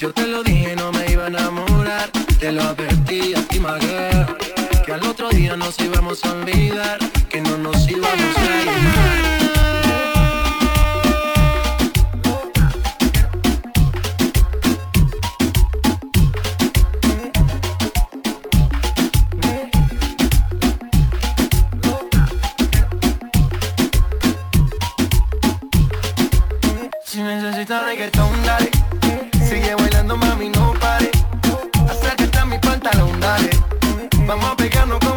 Yo te lo dije, no me iba a enamorar. Te lo advertí a ti, Maguer. Que al otro día nos íbamos a olvidar. Que no nos íbamos a ir. reggaetón Vamos a pegarnos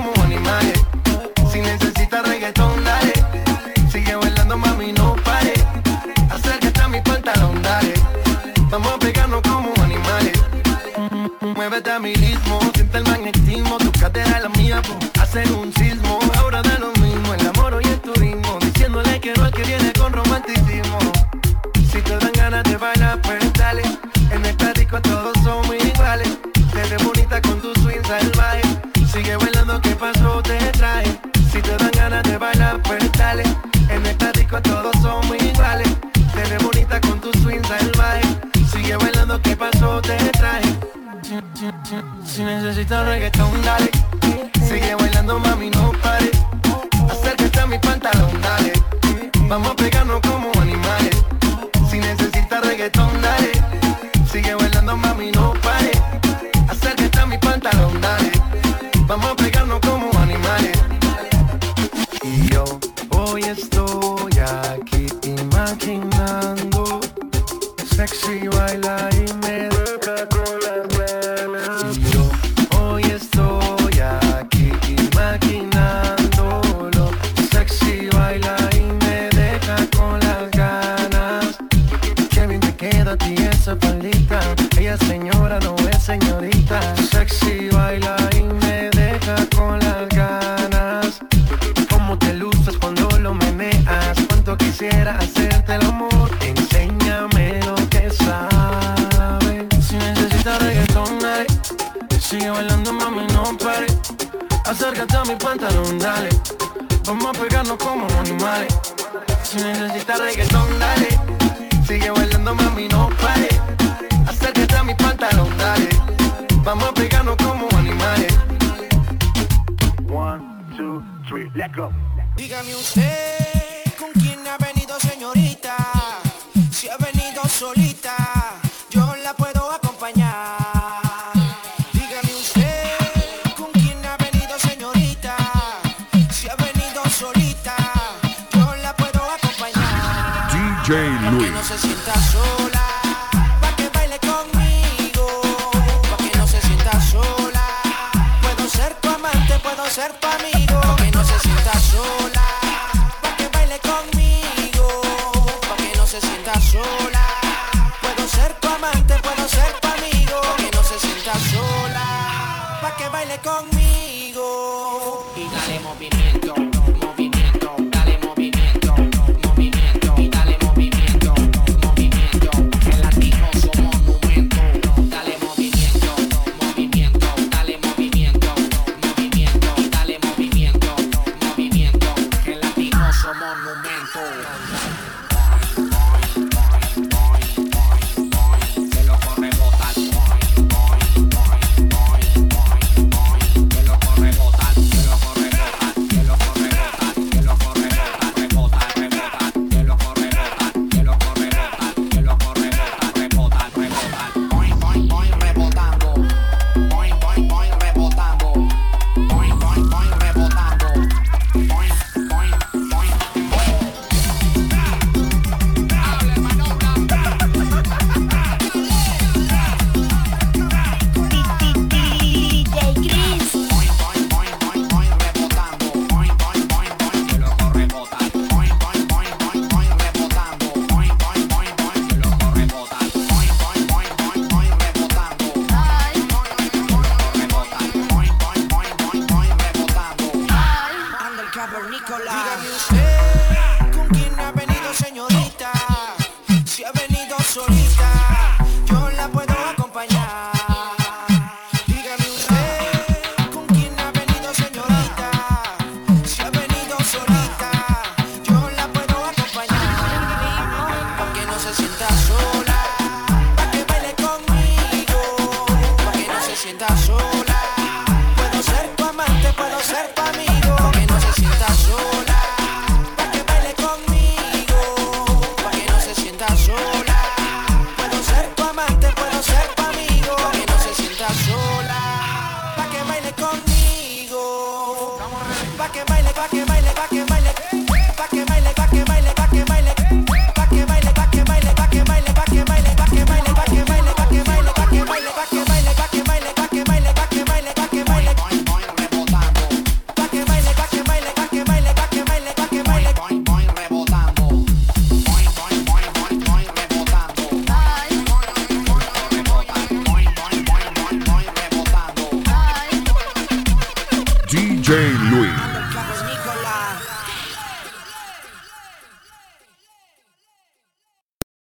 hasta mi pantalón, dale. Vamos a pegarnos como animales. Si necesitas reggaetón, dale. Sigue bailando, mami, no pare. Acércate a mi pantalón, dale. Vamos a pegarnos como animales. One, two, three, let go. Dígame usted con quién habla. se sienta sola. Pa' que baile conmigo, pa' que no se sienta sola. Puedo ser tu amante, puedo ser tu amigo. Pa' que no se sienta sola. Pa' que baile conmigo, pa' que no se sienta sola. Puedo ser tu amante, puedo ser tu amigo. Pa' que no se sienta sola. Pa' que baile conmigo. Y dale movimiento.